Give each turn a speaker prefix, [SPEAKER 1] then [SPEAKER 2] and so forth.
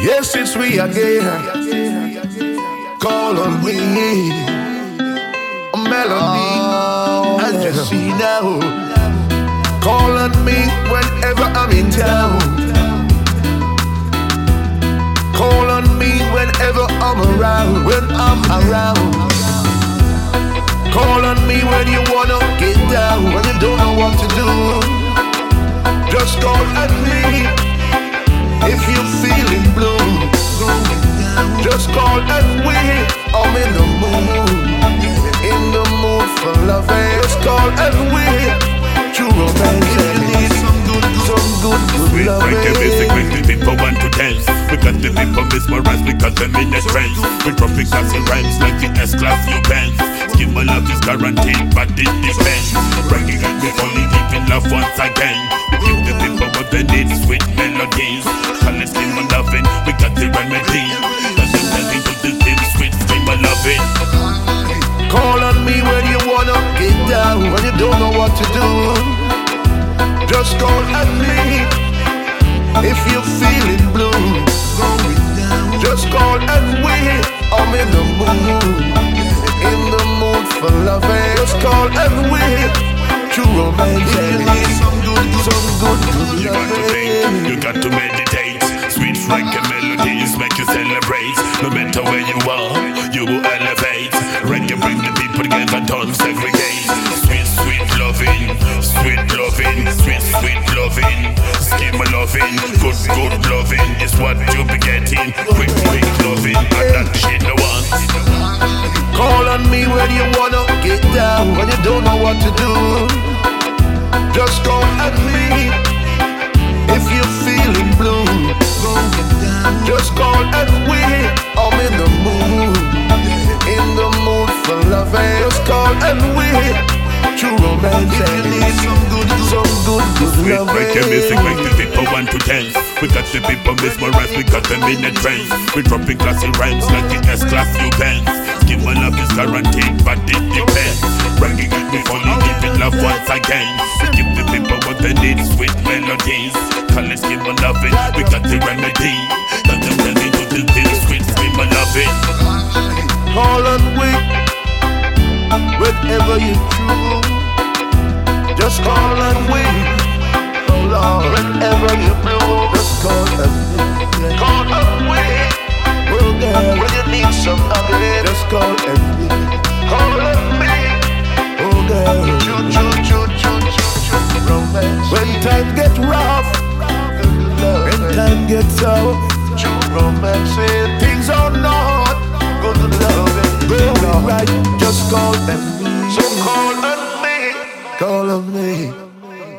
[SPEAKER 1] Yes, it's we again. Call on me. A melody.
[SPEAKER 2] Oh,
[SPEAKER 1] I just see now. Call on me whenever I'm in town. Call on me whenever I'm around. When I'm around. Call on me when you
[SPEAKER 3] break the music, make the people want to dance. We got the people mesmerized, we got them in a trance. We dropping classy rhymes like the S-class you bands. Skim my love is guaranteed, but it depends. Breaking it, we only giving love once again. We give the people what they need, sweet melodies. Call it skim my loving, we got the remedy. Them telling to the thing, sweet skim my loving.
[SPEAKER 1] Call on me when you wanna get down. When you don't know what to do. Just call if you're feeling blue. Just call and wait. I'm in the mood. In the mood for loving. Just call and wait. True romance. If you need some good, some good, good
[SPEAKER 3] You got to think, you got to meditate. Sweet reggae melodies make you celebrate. No matter
[SPEAKER 1] know what to do. Just call at me if you're feeling blue. Just call and wait. I'm in the mood, in the mood for loving. Just call and wait. True romance. If you need some good, some good, good
[SPEAKER 3] Sweet reggae music make the people want to dance. We got the people mesmerized, we got them in a trance. We dropping classy rhymes like the S-class you bands. Give my love is guaranteed, but it depends. Bringing it before you give it love once again. We give the people what they need, sweet melodies. Call it give my loving, we got the remedy. Got them telling you the thing, sweet, sweet my loving.
[SPEAKER 1] Call and wait whenever you true. Just call and wait. call enemy. Call enemy. Oh girl. When times get rough, when time get tough, romance. Things are not good love, going right. Just call enemy. So call enemy. Call enemy.